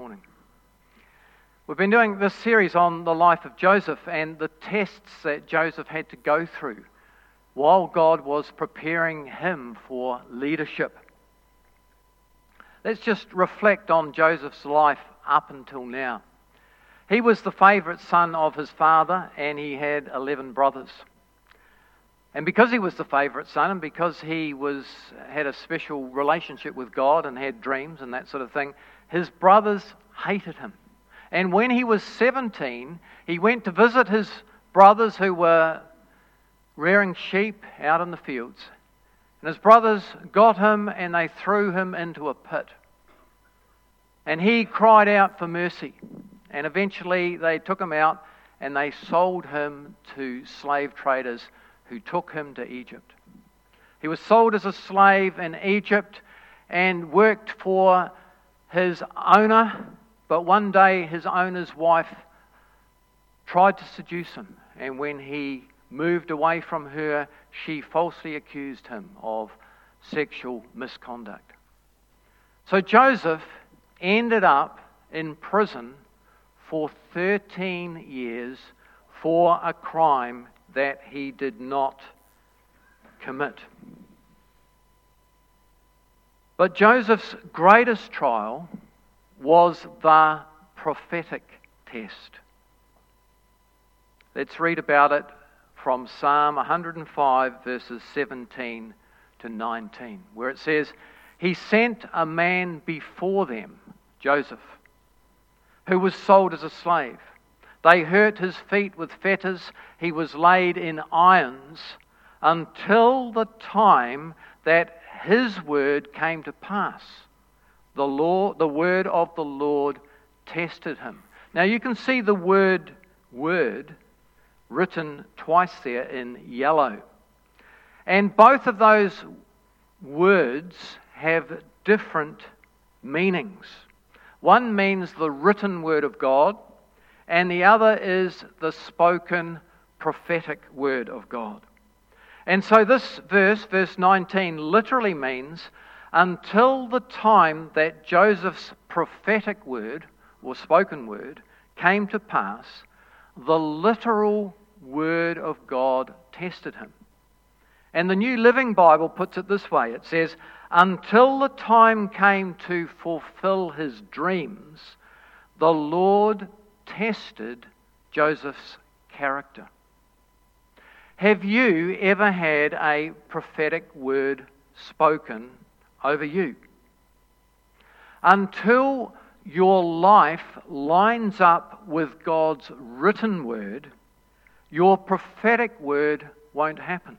morning. We've been doing this series on the life of Joseph and the tests that Joseph had to go through while God was preparing him for leadership. Let's just reflect on Joseph's life up until now. He was the favourite son of his father, and he had 11 brothers. And because he was the favourite son, and because he was, had a special relationship with God and had dreams and that sort of thing, his brothers hated him. And when he was 17, he went to visit his brothers who were rearing sheep out in the fields. And his brothers got him and they threw him into a pit. And he cried out for mercy. And eventually they took him out and they sold him to slave traders who took him to Egypt. He was sold as a slave in Egypt and worked for his owner, but one day his owner's wife tried to seduce him, and when he moved away from her, she falsely accused him of sexual misconduct. So Joseph ended up in prison for 13 years for a crime that he did not commit. But Joseph's greatest trial was the prophetic test. Let's read about it from Psalm 105, verses 17 to 19, where it says, He sent a man before them, Joseph, who was sold as a slave they hurt his feet with fetters. He was laid in irons until the time that his word came to pass. The, law, the word of the Lord tested him. Now you can see the word word written twice there in yellow. And both of those words have different meanings. One means the written word of God, and the other is the spoken prophetic word of God. And so this verse, verse 19, literally means until the time that Joseph's prophetic word or spoken word came to pass, the literal word of God tested him. And the New Living Bible puts it this way it says, Until the time came to fulfill his dreams, the Lord tested Joseph's character. Have you ever had a prophetic word spoken over you? Until your life lines up with God's written word, your prophetic word won't happen.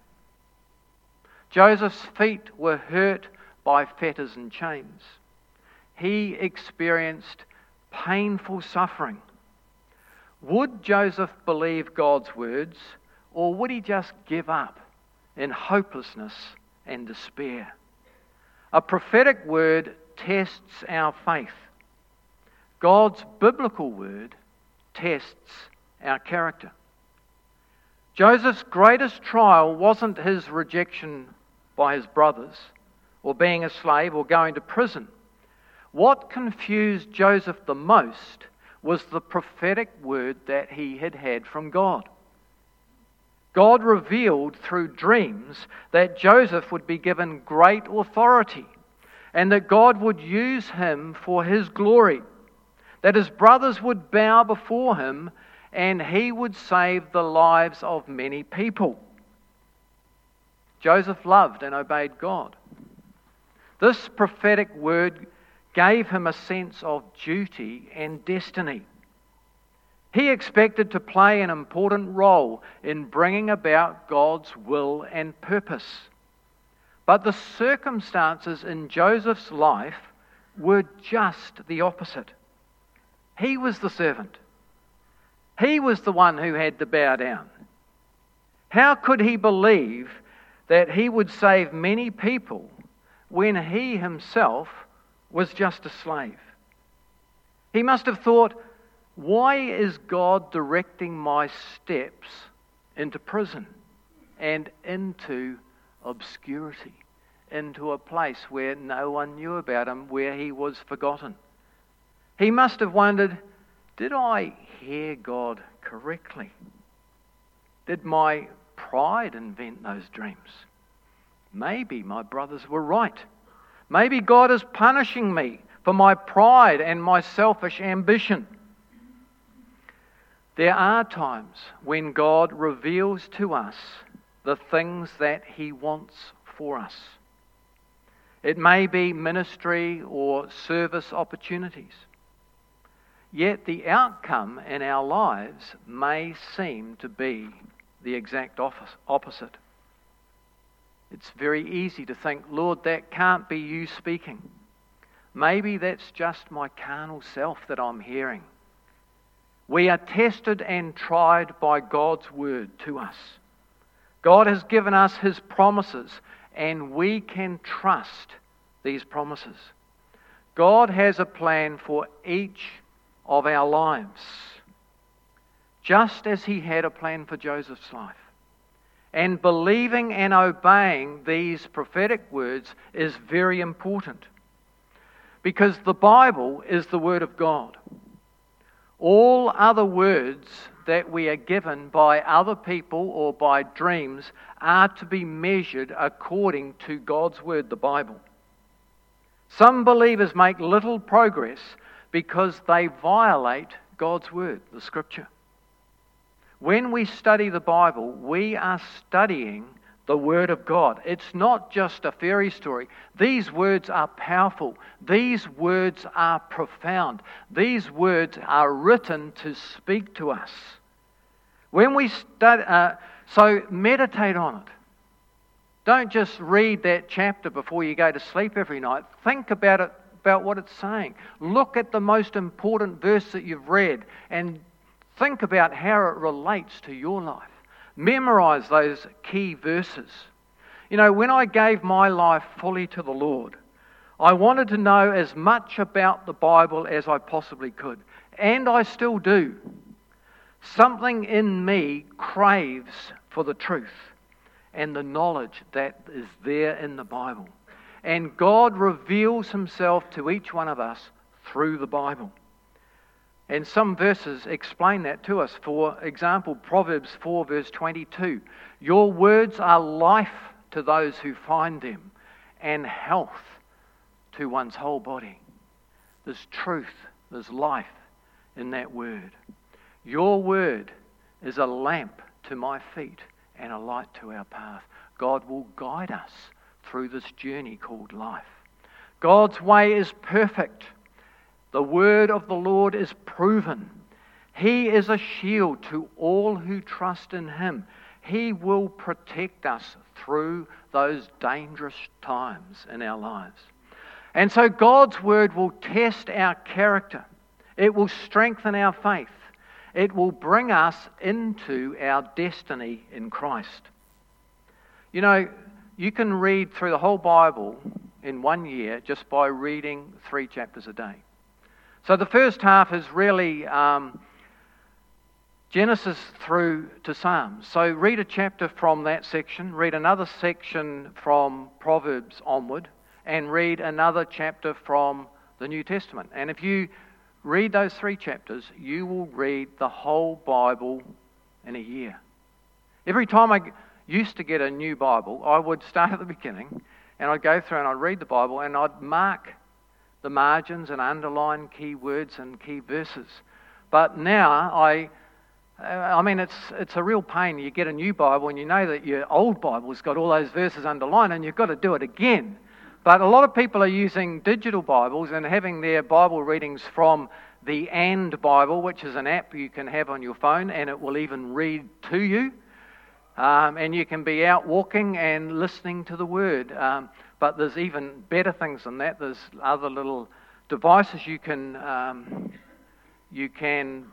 Joseph's feet were hurt by fetters and chains. He experienced painful suffering would Joseph believe God's words, or would he just give up in hopelessness and despair? A prophetic word tests our faith. God's biblical word tests our character. Joseph's greatest trial wasn't his rejection by his brothers, or being a slave, or going to prison. What confused Joseph the most was the prophetic word that he had had from God. God revealed through dreams that Joseph would be given great authority and that God would use him for his glory, that his brothers would bow before him and he would save the lives of many people. Joseph loved and obeyed God. This prophetic word gave him a sense of duty and destiny. He expected to play an important role in bringing about God's will and purpose. But the circumstances in Joseph's life were just the opposite. He was the servant, he was the one who had to bow down. How could he believe that he would save many people when he himself was just a slave. He must have thought, why is God directing my steps into prison and into obscurity, into a place where no one knew about him, where he was forgotten? He must have wondered did I hear God correctly? Did my pride invent those dreams? Maybe my brothers were right. Maybe God is punishing me for my pride and my selfish ambition. There are times when God reveals to us the things that He wants for us. It may be ministry or service opportunities. Yet the outcome in our lives may seem to be the exact opposite. It's very easy to think, Lord, that can't be you speaking. Maybe that's just my carnal self that I'm hearing. We are tested and tried by God's word to us. God has given us his promises, and we can trust these promises. God has a plan for each of our lives, just as he had a plan for Joseph's life. And believing and obeying these prophetic words is very important because the Bible is the Word of God. All other words that we are given by other people or by dreams are to be measured according to God's Word, the Bible. Some believers make little progress because they violate God's Word, the Scripture. When we study the Bible, we are studying the Word of God. It's not just a fairy story. These words are powerful. These words are profound. These words are written to speak to us. When we study, uh, so meditate on it. Don't just read that chapter before you go to sleep every night. Think about it, about what it's saying. Look at the most important verse that you've read and Think about how it relates to your life. Memorize those key verses. You know, when I gave my life fully to the Lord, I wanted to know as much about the Bible as I possibly could. And I still do. Something in me craves for the truth and the knowledge that is there in the Bible. And God reveals Himself to each one of us through the Bible. And some verses explain that to us. For example, Proverbs 4, verse 22 Your words are life to those who find them, and health to one's whole body. There's truth, there's life in that word. Your word is a lamp to my feet and a light to our path. God will guide us through this journey called life. God's way is perfect. The word of the Lord is proven. He is a shield to all who trust in him. He will protect us through those dangerous times in our lives. And so God's word will test our character. It will strengthen our faith. It will bring us into our destiny in Christ. You know, you can read through the whole Bible in one year just by reading three chapters a day. So the first half is really um, Genesis through to Psalms. So read a chapter from that section, read another section from Proverbs onward, and read another chapter from the New Testament. And if you read those three chapters, you will read the whole Bible in a year. Every time I used to get a new Bible, I would start at the beginning and I'd go through and I'd read the Bible and I'd mark the margins and underline key words and key verses. But now I, I mean, it's, it's a real pain. You get a new Bible and you know that your old Bible's got all those verses underlined and you've got to do it again. But a lot of people are using digital Bibles and having their Bible readings from the And Bible, which is an app you can have on your phone, and it will even read to you. Um, and you can be out walking and listening to the Word. Um, but there's even better things than that. There's other little devices you can um, you can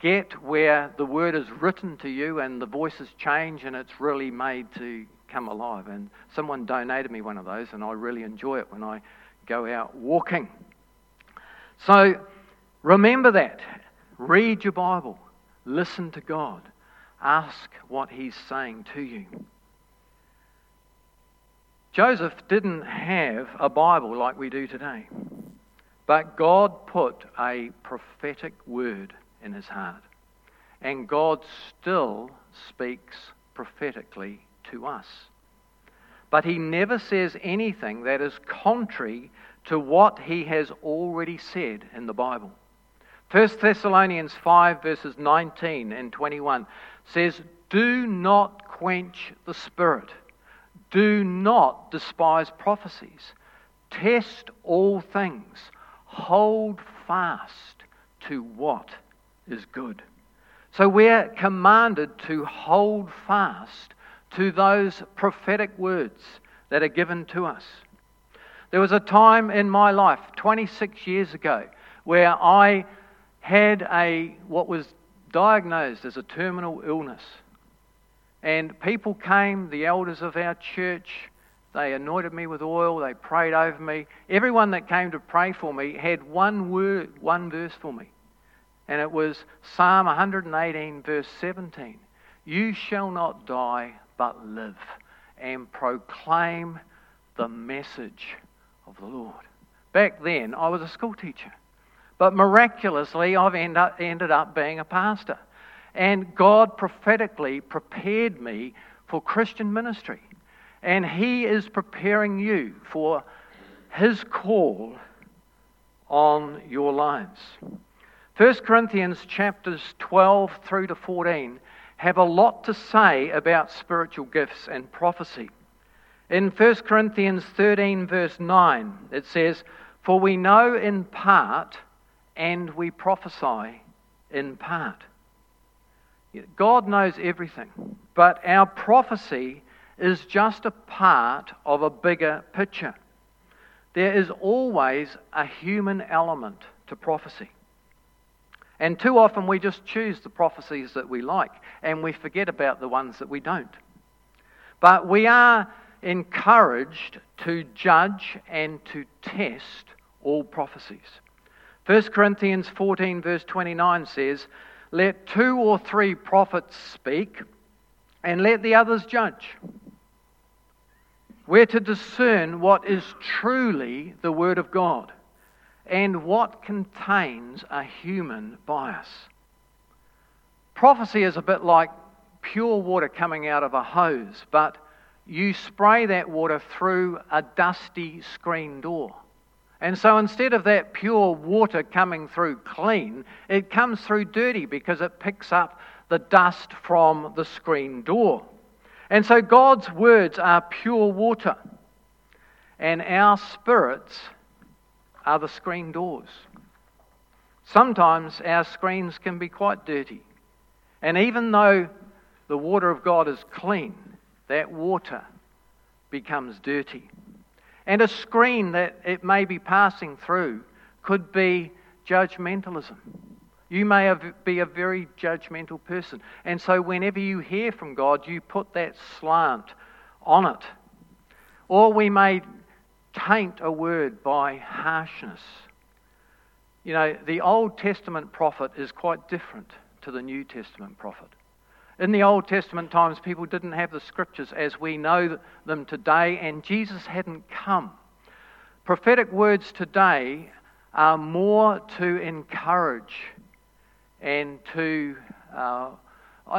get where the word is written to you and the voices change and it's really made to come alive. And someone donated me one of those, and I really enjoy it when I go out walking. So remember that. Read your Bible. Listen to God. Ask what He's saying to you. Joseph didn't have a Bible like we do today. But God put a prophetic word in his heart. And God still speaks prophetically to us. But he never says anything that is contrary to what he has already said in the Bible. 1 Thessalonians 5, verses 19 and 21 says, Do not quench the Spirit, do not despise prophecies, test all things, hold fast to what is good. So we're commanded to hold fast to those prophetic words that are given to us. There was a time in my life, 26 years ago, where I had a what was diagnosed as a terminal illness. And people came, the elders of our church, they anointed me with oil, they prayed over me. Everyone that came to pray for me had one word, one verse for me. And it was Psalm 118, verse 17. You shall not die, but live and proclaim the message of the Lord. Back then, I was a school teacher. But miraculously, I've end up, ended up being a pastor. And God prophetically prepared me for Christian ministry. And He is preparing you for His call on your lives. 1 Corinthians chapters 12 through to 14 have a lot to say about spiritual gifts and prophecy. In 1 Corinthians 13, verse 9, it says, For we know in part and we prophesy in part. God knows everything, but our prophecy is just a part of a bigger picture. There is always a human element to prophecy. And too often we just choose the prophecies that we like and we forget about the ones that we don't. But we are encouraged to judge and to test all prophecies. 1 Corinthians 14, verse 29 says, Let two or three prophets speak, and let the others judge. We're to discern what is truly the Word of God and what contains a human bias. Prophecy is a bit like pure water coming out of a hose, but you spray that water through a dusty screen door. And so instead of that pure water coming through clean, it comes through dirty because it picks up the dust from the screen door. And so God's words are pure water, and our spirits are the screen doors. Sometimes our screens can be quite dirty. And even though the water of God is clean, that water becomes dirty. And a screen that it may be passing through could be judgmentalism. You may be a very judgmental person. And so, whenever you hear from God, you put that slant on it. Or we may taint a word by harshness. You know, the Old Testament prophet is quite different to the New Testament prophet. In the Old Testament times, people didn't have the scriptures as we know them today, and Jesus hadn't come. Prophetic words today are more to encourage and to. Uh,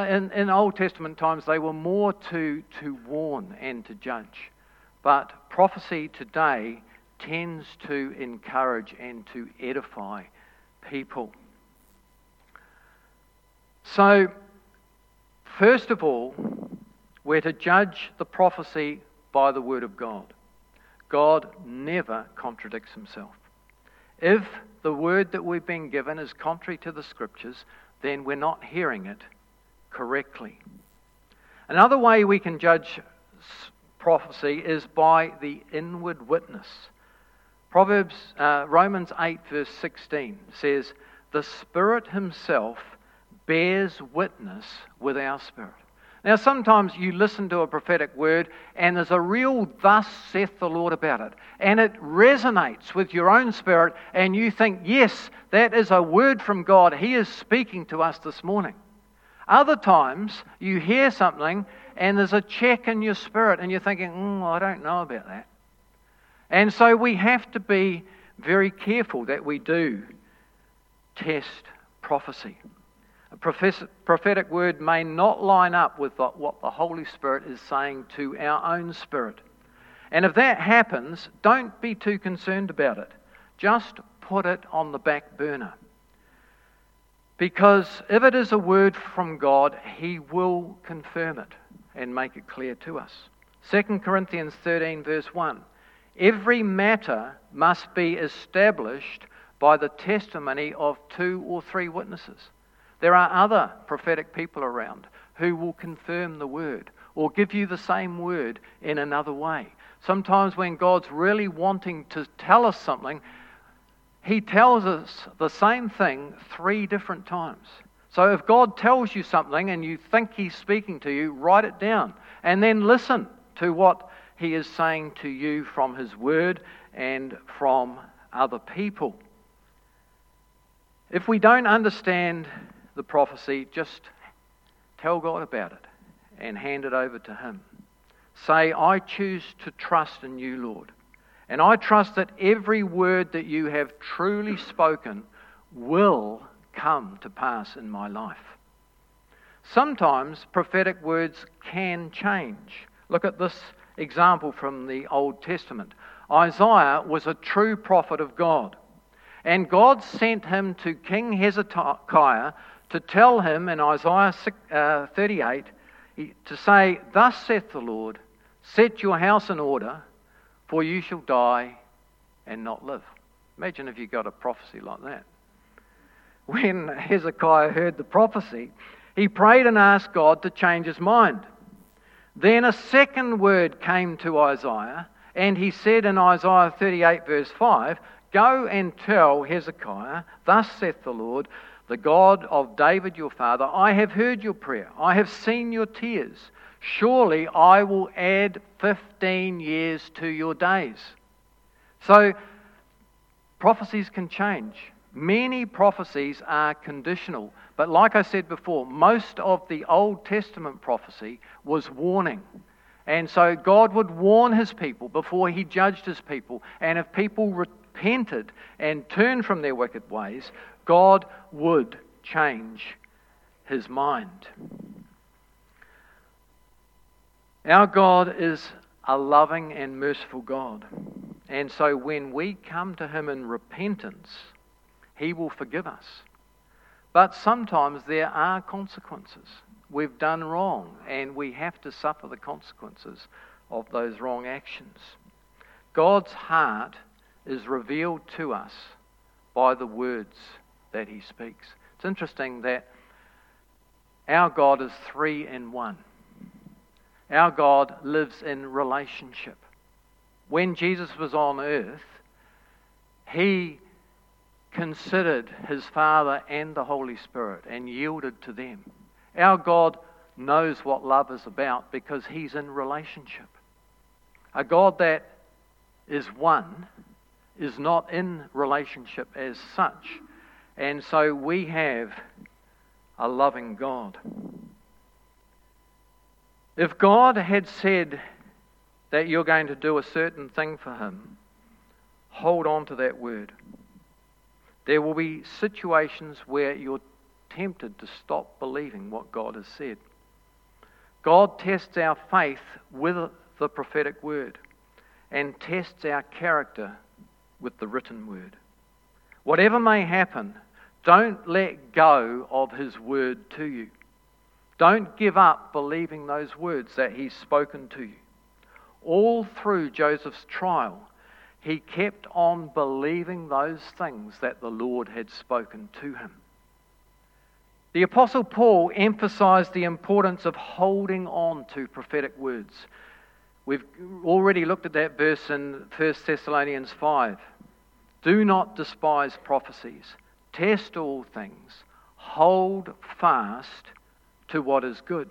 in, in Old Testament times, they were more to, to warn and to judge. But prophecy today tends to encourage and to edify people. So, first of all, we're to judge the prophecy by the Word of God. God never contradicts himself. If the word that we've been given is contrary to the Scriptures, then we're not hearing it correctly. Another way we can judge prophecy is by the inward witness. Proverbs, uh, Romans 8, verse 16 says, The Spirit Himself bears witness with our spirit. Now, sometimes you listen to a prophetic word and there's a real thus saith the Lord about it, and it resonates with your own spirit, and you think, yes, that is a word from God. He is speaking to us this morning. Other times you hear something and there's a check in your spirit, and you're thinking, mm, I don't know about that. And so we have to be very careful that we do test prophecy. Prophetic word may not line up with what the Holy Spirit is saying to our own spirit. And if that happens, don't be too concerned about it. Just put it on the back burner. Because if it is a word from God, He will confirm it and make it clear to us. 2 Corinthians 13, verse 1 Every matter must be established by the testimony of two or three witnesses. There are other prophetic people around who will confirm the word or give you the same word in another way. Sometimes, when God's really wanting to tell us something, He tells us the same thing three different times. So, if God tells you something and you think He's speaking to you, write it down and then listen to what He is saying to you from His Word and from other people. If we don't understand the prophecy, just tell God about it and hand it over to Him. Say, I choose to trust in you, Lord. And I trust that every word that you have truly spoken will come to pass in my life. Sometimes prophetic words can change. Look at this example from the Old Testament. Isaiah was a true prophet of God. And God sent him to King Hezekiah to tell him in Isaiah uh, 38 to say, Thus saith the Lord, set your house in order, for you shall die and not live. Imagine if you got a prophecy like that. When Hezekiah heard the prophecy, he prayed and asked God to change his mind. Then a second word came to Isaiah, and he said in Isaiah 38, verse 5, Go and tell Hezekiah, Thus saith the Lord, the God of David your father, I have heard your prayer, I have seen your tears. Surely I will add 15 years to your days. So, prophecies can change. Many prophecies are conditional. But like I said before, most of the Old Testament prophecy was warning. And so God would warn his people before he judged his people. And if people repented and turned from their wicked ways, God would change his mind. Our God is a loving and merciful God. And so when we come to him in repentance, he will forgive us. But sometimes there are consequences. We've done wrong, and we have to suffer the consequences of those wrong actions. God's heart is revealed to us by the words that he speaks. It's interesting that our God is three in one. Our God lives in relationship. When Jesus was on earth, he considered his Father and the Holy Spirit and yielded to them. Our God knows what love is about because he's in relationship. A God that is one is not in relationship as such. And so we have a loving God. If God had said that you're going to do a certain thing for him, hold on to that word. There will be situations where you're tempted to stop believing what God has said. God tests our faith with the prophetic word and tests our character with the written word. Whatever may happen, don't let go of his word to you. Don't give up believing those words that he's spoken to you. All through Joseph's trial, he kept on believing those things that the Lord had spoken to him. The Apostle Paul emphasized the importance of holding on to prophetic words. We've already looked at that verse in 1 Thessalonians 5. Do not despise prophecies, test all things, hold fast to what is good.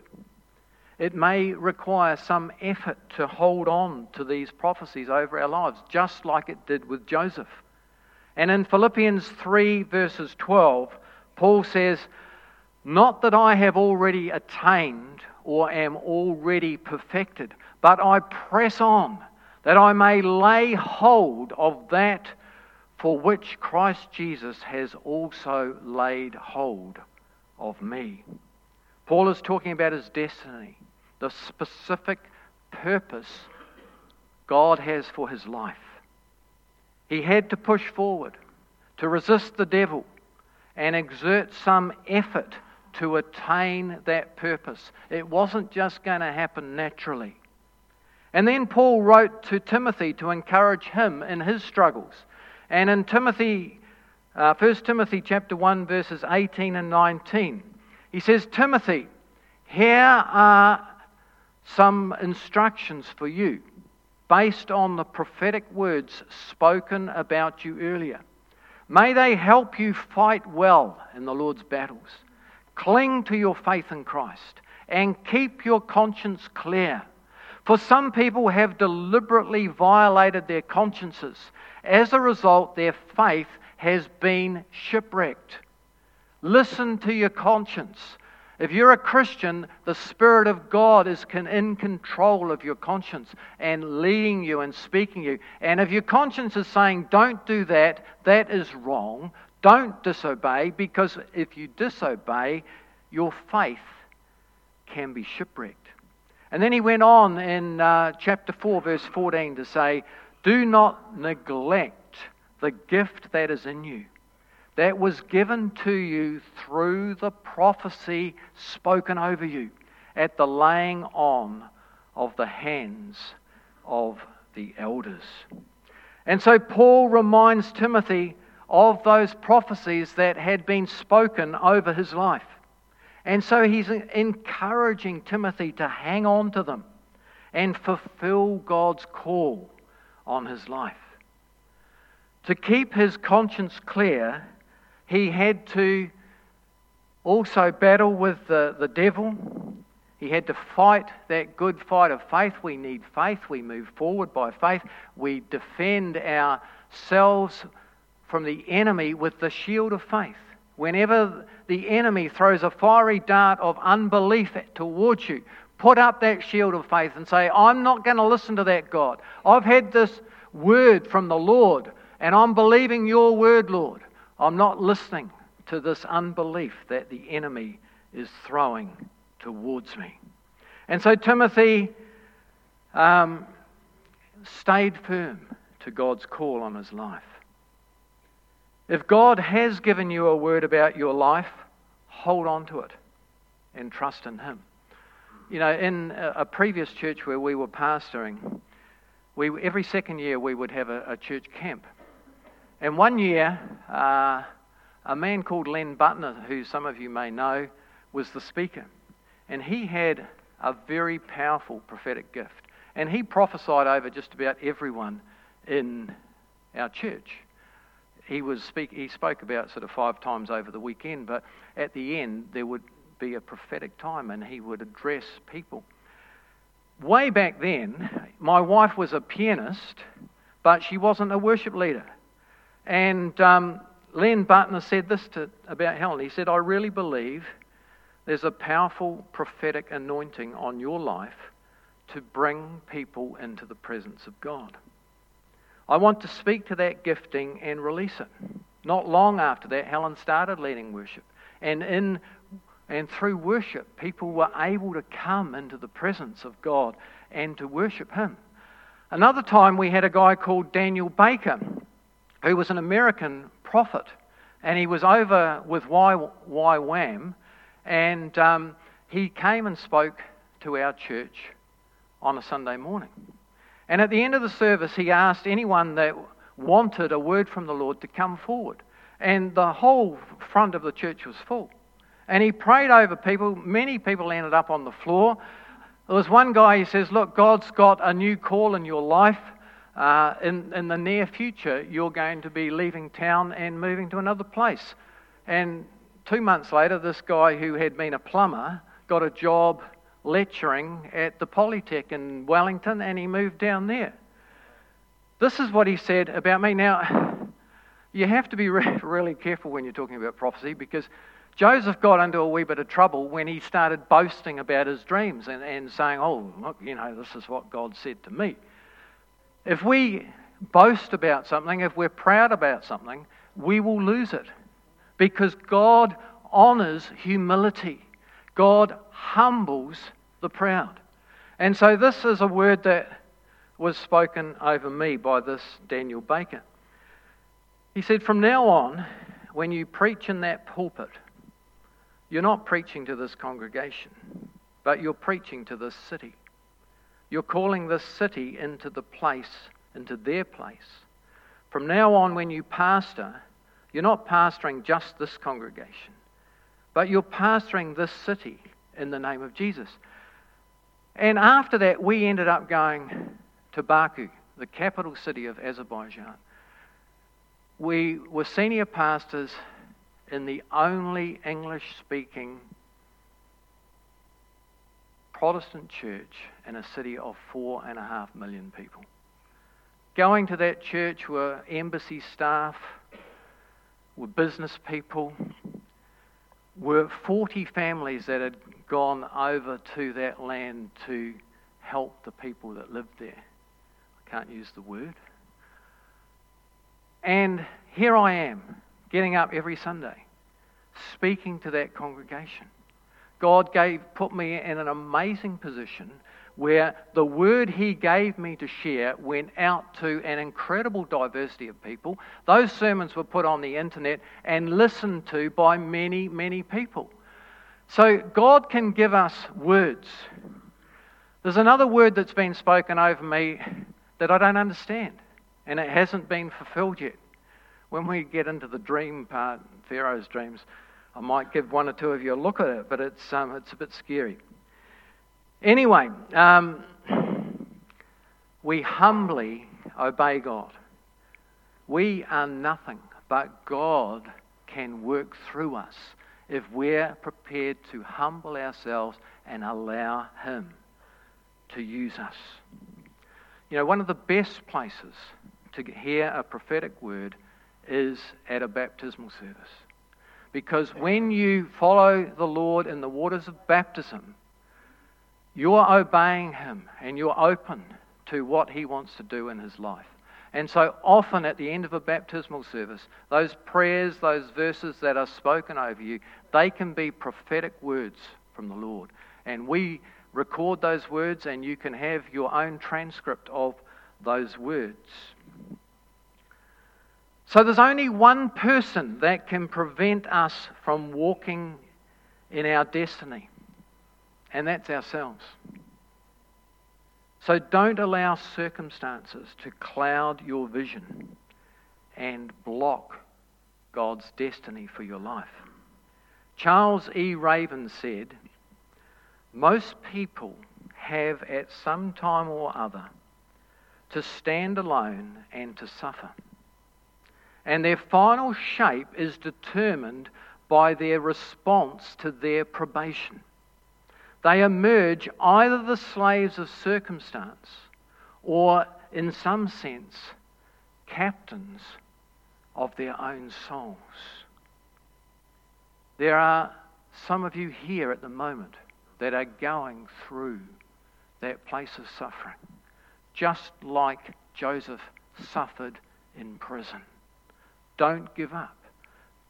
It may require some effort to hold on to these prophecies over our lives, just like it did with Joseph. And in Philippians 3, verses 12, Paul says, Not that I have already attained or am already perfected, but I press on that I may lay hold of that for which Christ Jesus has also laid hold of me. Paul is talking about his destiny, the specific purpose God has for his life. He had to push forward, to resist the devil, and exert some effort to attain that purpose. It wasn't just going to happen naturally. And then Paul wrote to Timothy to encourage him in his struggles. And in Timothy, uh, 1 Timothy chapter 1, verses 18 and 19, he says, Timothy, here are some instructions for you based on the prophetic words spoken about you earlier. May they help you fight well in the Lord's battles. Cling to your faith in Christ and keep your conscience clear. For some people have deliberately violated their consciences. As a result, their faith has been shipwrecked. Listen to your conscience. If you're a Christian, the Spirit of God is in control of your conscience and leading you and speaking you. And if your conscience is saying, don't do that, that is wrong, don't disobey, because if you disobey, your faith can be shipwrecked. And then he went on in uh, chapter 4, verse 14 to say, Do not neglect the gift that is in you, that was given to you through the prophecy spoken over you at the laying on of the hands of the elders. And so Paul reminds Timothy of those prophecies that had been spoken over his life. And so he's encouraging Timothy to hang on to them and fulfill God's call on his life. To keep his conscience clear, he had to also battle with the, the devil. He had to fight that good fight of faith. We need faith. We move forward by faith. We defend ourselves from the enemy with the shield of faith. Whenever the enemy throws a fiery dart of unbelief towards you, put up that shield of faith and say, I'm not going to listen to that God. I've had this word from the Lord, and I'm believing your word, Lord. I'm not listening to this unbelief that the enemy is throwing towards me. And so Timothy um, stayed firm to God's call on his life. If God has given you a word about your life, hold on to it and trust in Him. You know, in a previous church where we were pastoring, we, every second year we would have a, a church camp. And one year, uh, a man called Len Butner, who some of you may know, was the speaker. And he had a very powerful prophetic gift. And he prophesied over just about everyone in our church he was speak, he spoke about sort of five times over the weekend, but at the end there would be a prophetic time and he would address people. Way back then, my wife was a pianist, but she wasn't a worship leader. And um, Len Butner said this to, about Helen. He said, I really believe there's a powerful prophetic anointing on your life to bring people into the presence of God. I want to speak to that gifting and release it. Not long after that, Helen started leading worship. And in and through worship, people were able to come into the presence of God and to worship Him. Another time, we had a guy called Daniel Baker, who was an American prophet, and he was over with YWAM, and um, he came and spoke to our church on a Sunday morning. And at the end of the service, he asked anyone that wanted a word from the Lord to come forward. And the whole front of the church was full. And he prayed over people. Many people ended up on the floor. There was one guy, he says, Look, God's got a new call in your life. Uh, in, in the near future, you're going to be leaving town and moving to another place. And two months later, this guy who had been a plumber got a job lecturing at the Polytech in Wellington, and he moved down there. This is what he said about me. Now, you have to be really careful when you're talking about prophecy because Joseph got into a wee bit of trouble when he started boasting about his dreams and, and saying, Oh, look, you know, this is what God said to me. If we boast about something, if we're proud about something, we will lose it. Because God honors humility, God humbles the proud. And so, this is a word that was spoken over me by this Daniel Baker. He said, From now on, when you preach in that pulpit, you're not preaching to this congregation, but you're preaching to this city. You're calling this city into the place, into their place. From now on, when you pastor, you're not pastoring just this congregation, but you're pastoring this city in the name of Jesus. And after that, we ended up going to Baku, the capital city of Azerbaijan. We were senior pastors in the only English speaking Protestant church in a city of four and a half million people. Going to that church were embassy staff, were business people, were 40 families that had gone over to that land to help the people that lived there. I can't use the word. And here I am, getting up every Sunday, speaking to that congregation. God gave, put me in an amazing position where the word He gave me to share went out to an incredible diversity of people. Those sermons were put on the internet and listened to by many, many people. So God can give us words. There's another word that's been spoken over me that I don't understand, and it hasn't been fulfilled yet. When we get into the dream part, Pharaoh's dreams, I might give one or two of you a look at it, but it's, um, it's a bit scary. Anyway, um, we humbly obey God. We are nothing, but God can work through us if we're prepared to humble ourselves and allow Him to use us. You know, one of the best places to hear a prophetic word is at a baptismal service. Because when you follow the Lord in the waters of baptism, you're obeying Him and you're open to what He wants to do in His life. And so often at the end of a baptismal service, those prayers, those verses that are spoken over you, they can be prophetic words from the Lord. And we record those words, and you can have your own transcript of those words. So there's only one person that can prevent us from walking in our destiny, and that's ourselves. So don't allow circumstances to cloud your vision and block God's destiny for your life. Charles E. Raven said, Most people have at some time or other to stand alone and to suffer and their final shape is determined by their response to their probation. They emerge either the slaves of circumstance or, in some sense, captains of their own souls. There are some of you here at the moment that are going through that place of suffering, just like Joseph suffered in prison. Don't give up.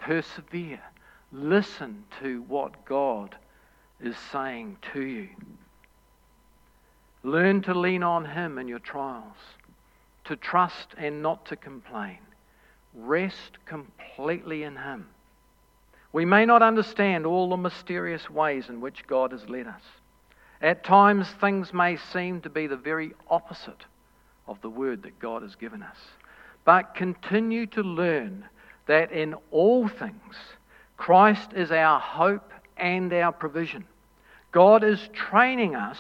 Persevere. Listen to what God is saying to you. Learn to lean on Him in your trials, to trust and not to complain. Rest completely in Him. We may not understand all the mysterious ways in which God has led us. At times, things may seem to be the very opposite of the word that God has given us but continue to learn that in all things, Christ is our hope and our provision. God is training us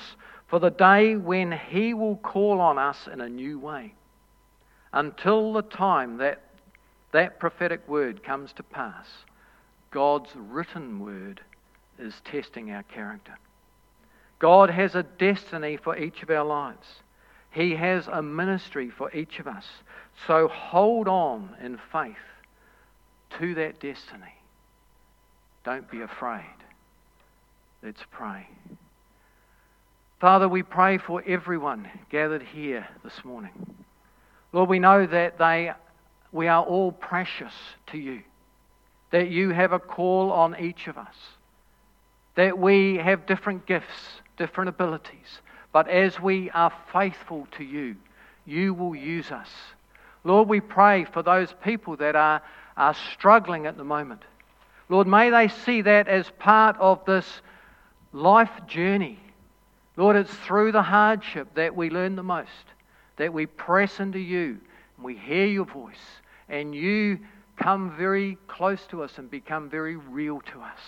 for the day when He will call on us in a new way. Until the time that that prophetic word comes to pass, God's written word is testing our character. God has a destiny for each of our lives. He has a ministry for each of us. So hold on in faith to that destiny. Don't be afraid. Let's pray. Father, we pray for everyone gathered here this morning. Lord, we know that they, we are all precious to you, that you have a call on each of us, that we have different gifts, different abilities, but as we are faithful to you, you will use us. Lord, we pray for those people that are, are struggling at the moment. Lord, may they see that as part of this life journey. Lord, it's through the hardship that we learn the most, that we press into you, and we hear your voice, and you come very close to us and become very real to us.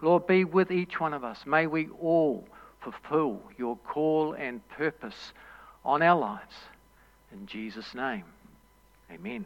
Lord, be with each one of us. May we all fulfill your call and purpose on our lives. In Jesus' name, amen.